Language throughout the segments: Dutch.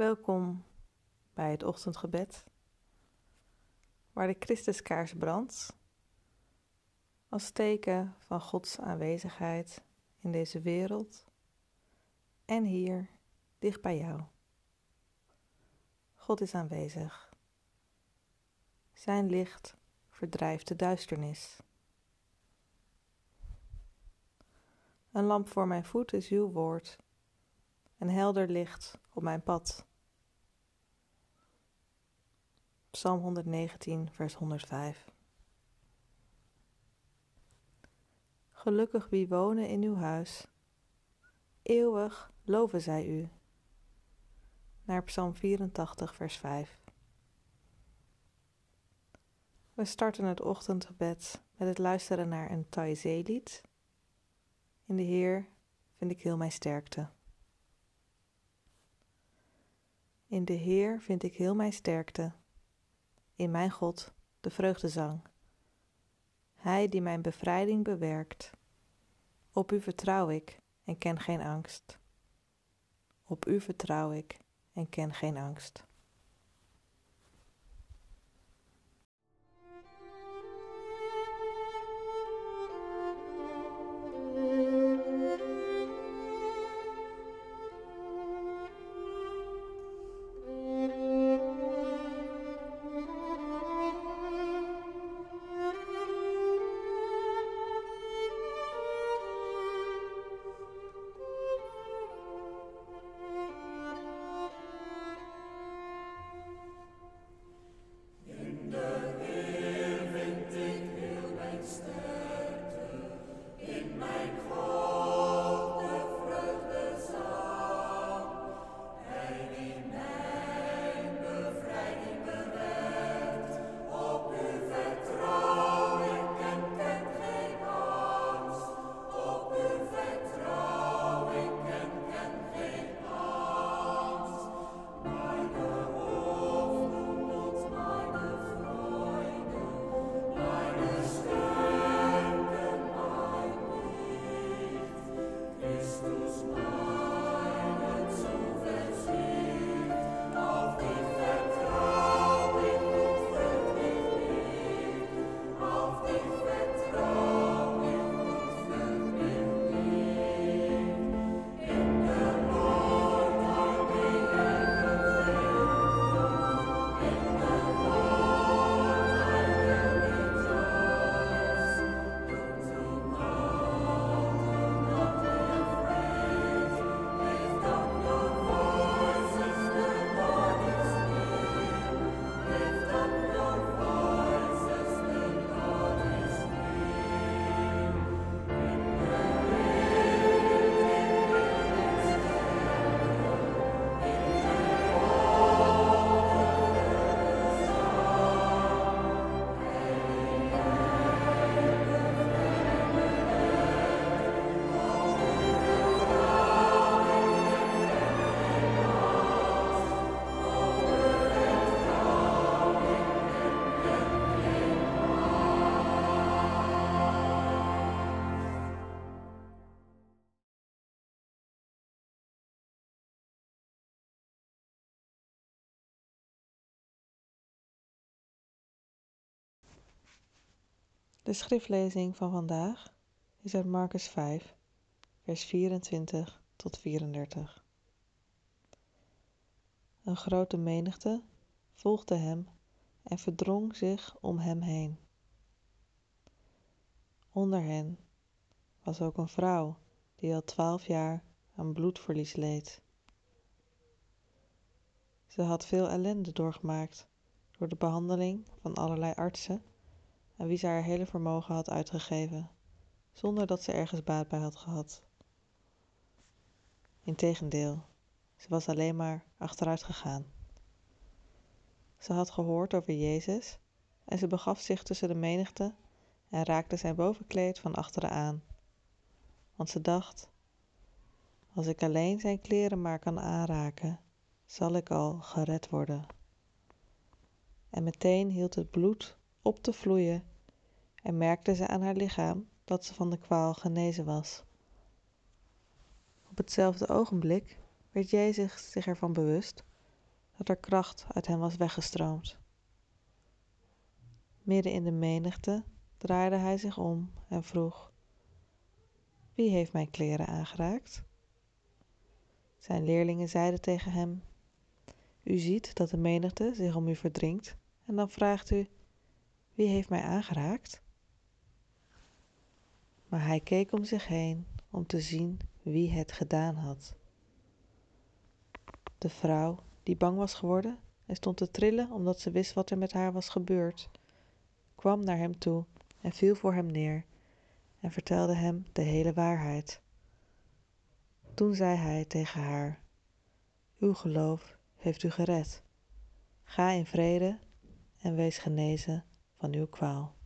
Welkom bij het ochtendgebed, waar de Christuskaars brandt als teken van Gods aanwezigheid in deze wereld en hier dicht bij jou. God is aanwezig. Zijn licht verdrijft de duisternis. Een lamp voor mijn voet is uw woord, een helder licht op mijn pad. Psalm 119, vers 105. Gelukkig wie wonen in uw huis. Eeuwig loven zij u. Naar Psalm 84, vers 5. We starten het ochtendgebed met het luisteren naar een Taizé-lied. In de Heer vind ik heel mijn sterkte. In de Heer vind ik heel mijn sterkte. In mijn God de vreugdezang. Hij die mijn bevrijding bewerkt. Op u vertrouw ik en ken geen angst. Op u vertrouw ik en ken geen angst. De schriftlezing van vandaag is uit Marcus 5, vers 24 tot 34. Een grote menigte volgde hem en verdrong zich om hem heen. Onder hen was ook een vrouw die al twaalf jaar aan bloedverlies leed. Ze had veel ellende doorgemaakt door de behandeling van allerlei artsen aan wie ze haar hele vermogen had uitgegeven, zonder dat ze ergens baat bij had gehad. Integendeel, ze was alleen maar achteruit gegaan. Ze had gehoord over Jezus en ze begaf zich tussen de menigte en raakte zijn bovenkleed van achteren aan. Want ze dacht: als ik alleen zijn kleren maar kan aanraken, zal ik al gered worden. En meteen hield het bloed op te vloeien en merkte ze aan haar lichaam dat ze van de kwaal genezen was. Op hetzelfde ogenblik werd Jezus zich ervan bewust dat er kracht uit hem was weggestroomd. Midden in de menigte draaide hij zich om en vroeg: Wie heeft mijn kleren aangeraakt? Zijn leerlingen zeiden tegen hem: U ziet dat de menigte zich om u verdringt en dan vraagt u: Wie heeft mij aangeraakt? Maar hij keek om zich heen om te zien wie het gedaan had. De vrouw, die bang was geworden en stond te trillen omdat ze wist wat er met haar was gebeurd, kwam naar hem toe en viel voor hem neer en vertelde hem de hele waarheid. Toen zei hij tegen haar: Uw geloof heeft u gered. Ga in vrede en wees genezen van uw kwaal.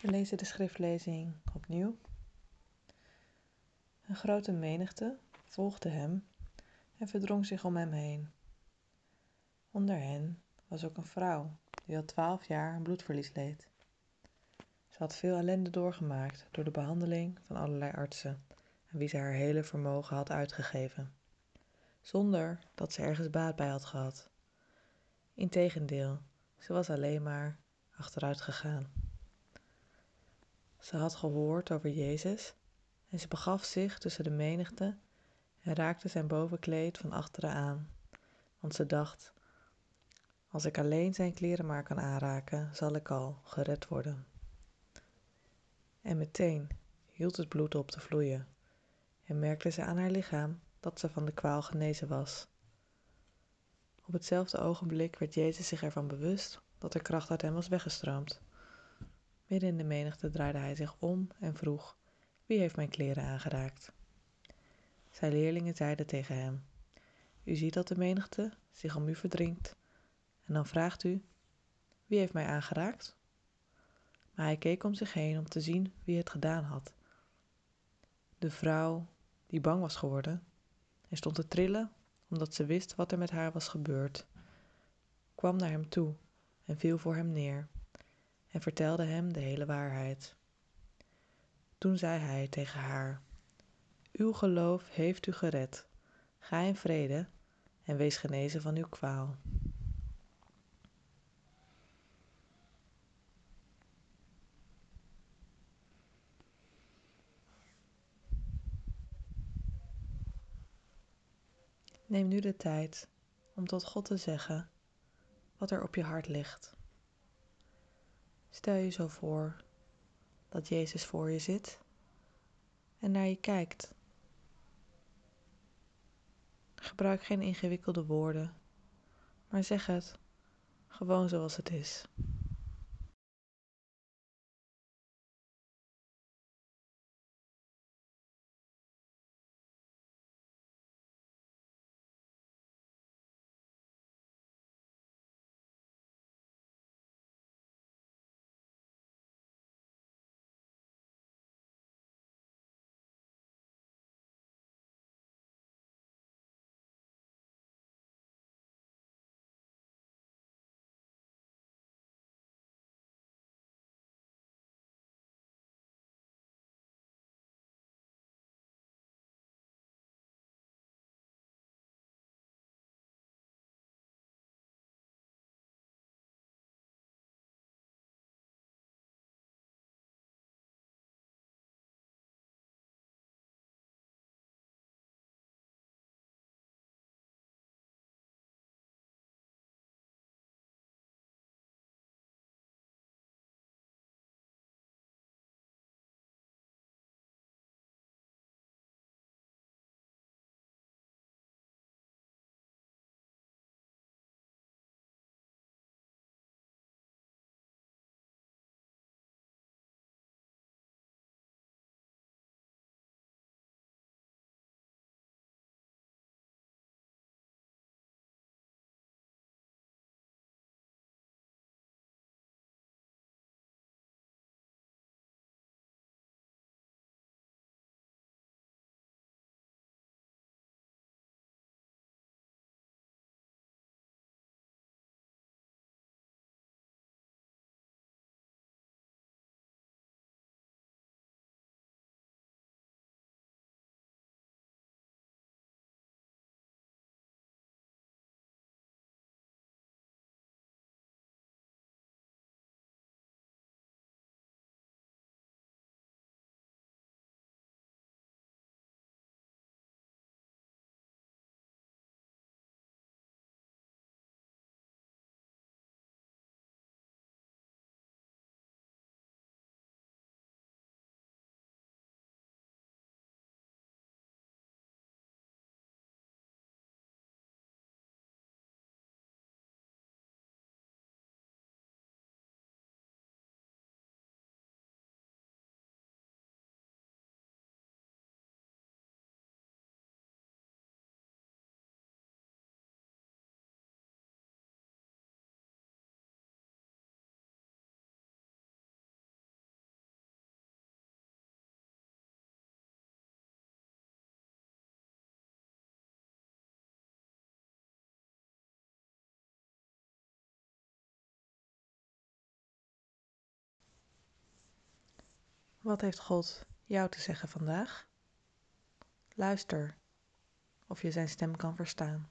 We lezen de schriftlezing opnieuw. Een grote menigte volgde hem en verdrong zich om hem heen. Onder hen was ook een vrouw die al twaalf jaar een bloedverlies leed. Ze had veel ellende doorgemaakt door de behandeling van allerlei artsen aan wie ze haar hele vermogen had uitgegeven, zonder dat ze ergens baat bij had gehad. Integendeel, ze was alleen maar achteruit gegaan. Ze had gehoord over Jezus en ze begaf zich tussen de menigte en raakte zijn bovenkleed van achteren aan, want ze dacht: als ik alleen zijn kleren maar kan aanraken, zal ik al gered worden. En meteen hield het bloed op te vloeien en merkte ze aan haar lichaam dat ze van de kwaal genezen was. Op hetzelfde ogenblik werd Jezus zich ervan bewust dat er kracht uit hem was weggestroomd. Midden in de menigte draaide hij zich om en vroeg: Wie heeft mijn kleren aangeraakt? Zijn leerlingen zeiden tegen hem: U ziet dat de menigte zich om u verdringt, en dan vraagt u: Wie heeft mij aangeraakt? Maar hij keek om zich heen om te zien wie het gedaan had. De vrouw, die bang was geworden en stond te trillen omdat ze wist wat er met haar was gebeurd, kwam naar hem toe en viel voor hem neer en vertelde hem de hele waarheid. Toen zei hij tegen haar: Uw geloof heeft u gered. Ga in vrede en wees genezen van uw kwaal. Neem nu de tijd om tot God te zeggen wat er op je hart ligt. Stel je zo voor dat Jezus voor je zit en naar je kijkt. Gebruik geen ingewikkelde woorden, maar zeg het gewoon zoals het is. Wat heeft God jou te zeggen vandaag? Luister of je zijn stem kan verstaan.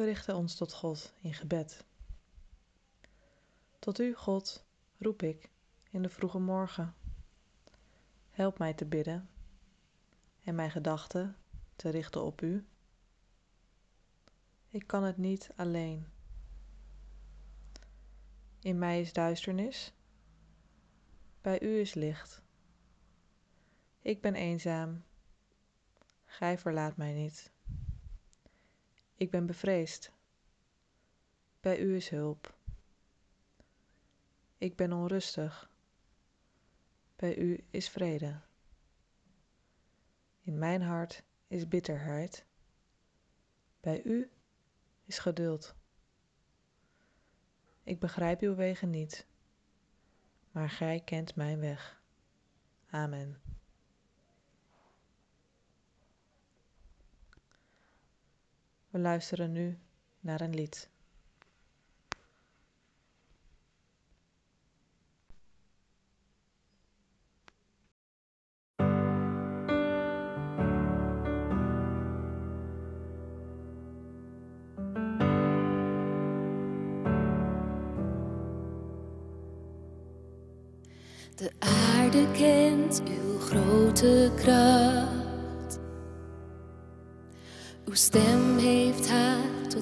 We richten ons tot God in gebed. Tot U, God, roep ik in de vroege morgen. Help mij te bidden en mijn gedachten te richten op U. Ik kan het niet alleen. In mij is duisternis, bij U is licht. Ik ben eenzaam, Gij verlaat mij niet. Ik ben bevreesd. Bij u is hulp. Ik ben onrustig. Bij u is vrede. In mijn hart is bitterheid. Bij u is geduld. Ik begrijp uw wegen niet, maar gij kent mijn weg. Amen. We luisteren nu naar een lied. De aarde kent uw grote kracht. Uw stem heeft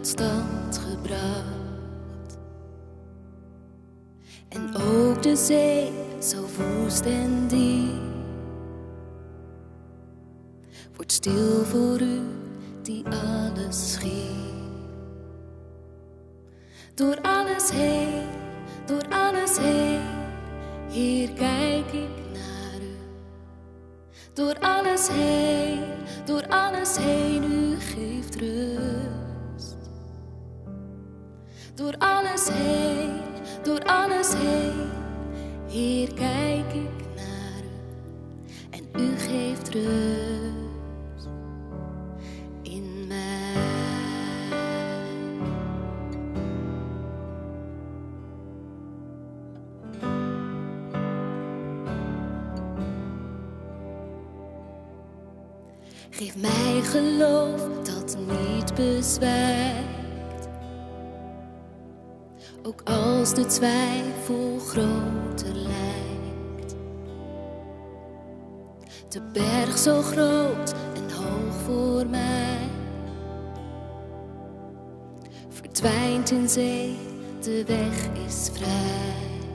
stand gebracht. En ook de zee, zo woest en diep, wordt stil voor u die alles schiep. Door alles heen door alles heen. Hier kijk ik naar u. Door alles heen, door alles heen, u geeft rust. Als de twijfel groter lijkt. De berg zo groot en hoog voor mij. Verdwijnt in zee, de weg is vrij.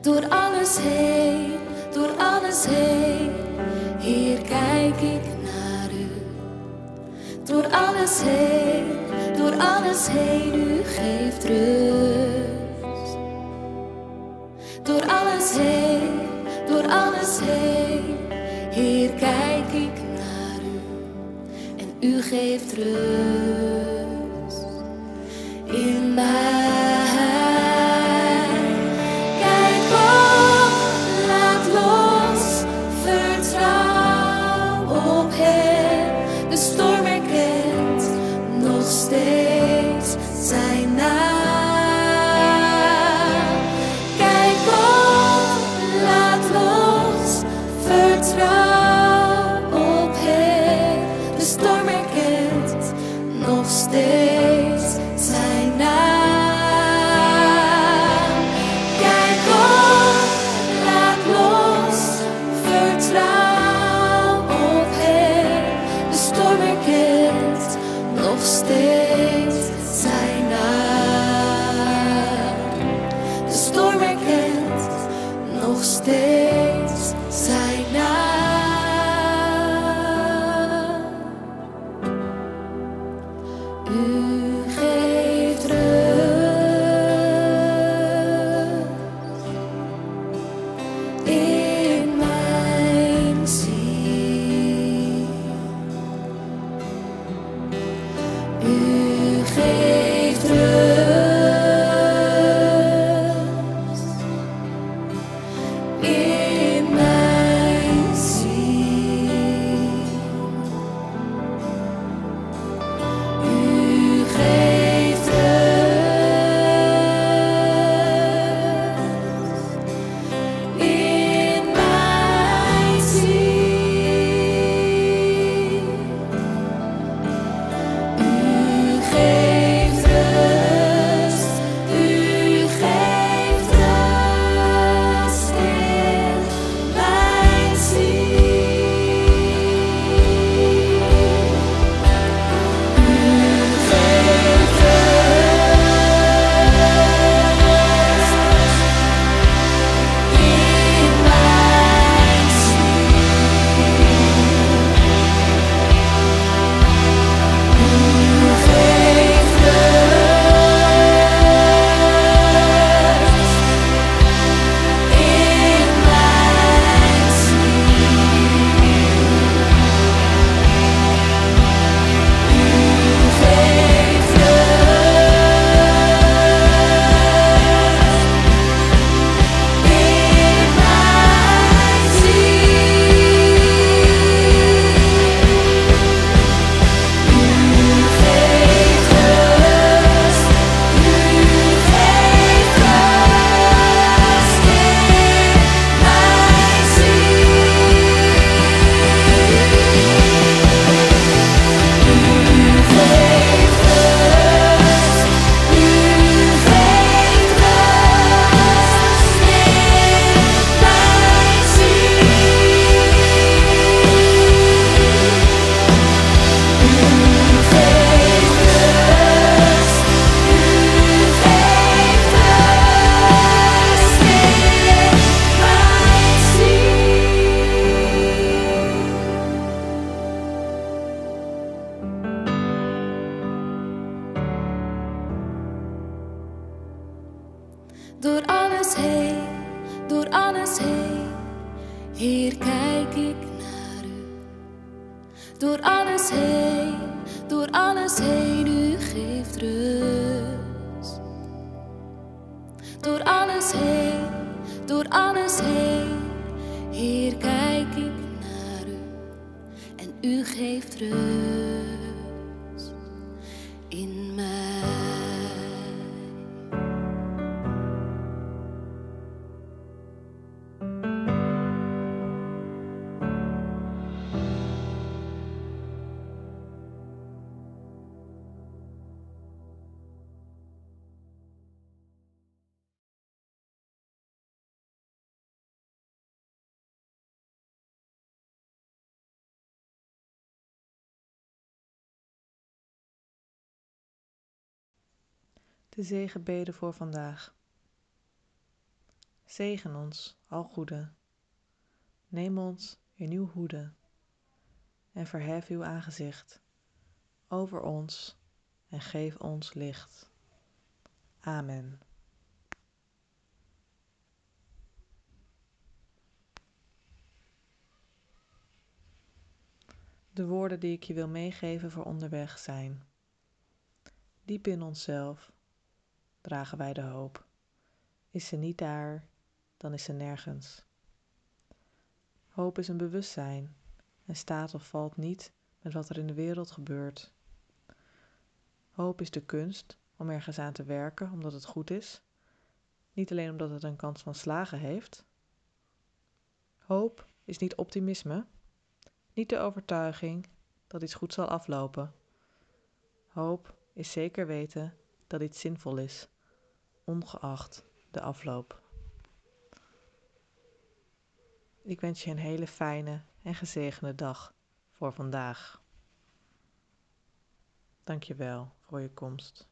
Door alles heen, door alles heen, hier kijk ik naar u. Door alles heen, door alles heen, u geeft rust. Door alles heen, door alles heen, hier kijk ik naar u. En u geeft rust in mij. Nog steeds De zegenbeden voor vandaag. Zegen ons, al goede. Neem ons in uw hoede en verhef uw aangezicht over ons en geef ons licht. Amen. De woorden die ik je wil meegeven voor onderweg zijn. Diep in onszelf dragen wij de hoop. Is ze niet daar, dan is ze nergens. Hoop is een bewustzijn en staat of valt niet met wat er in de wereld gebeurt. Hoop is de kunst om ergens aan te werken omdat het goed is, niet alleen omdat het een kans van slagen heeft. Hoop is niet optimisme, niet de overtuiging dat iets goed zal aflopen. Hoop is zeker weten dat iets zinvol is, ongeacht de afloop. Ik wens je een hele fijne en gezegende dag voor vandaag. Dank je wel voor je komst.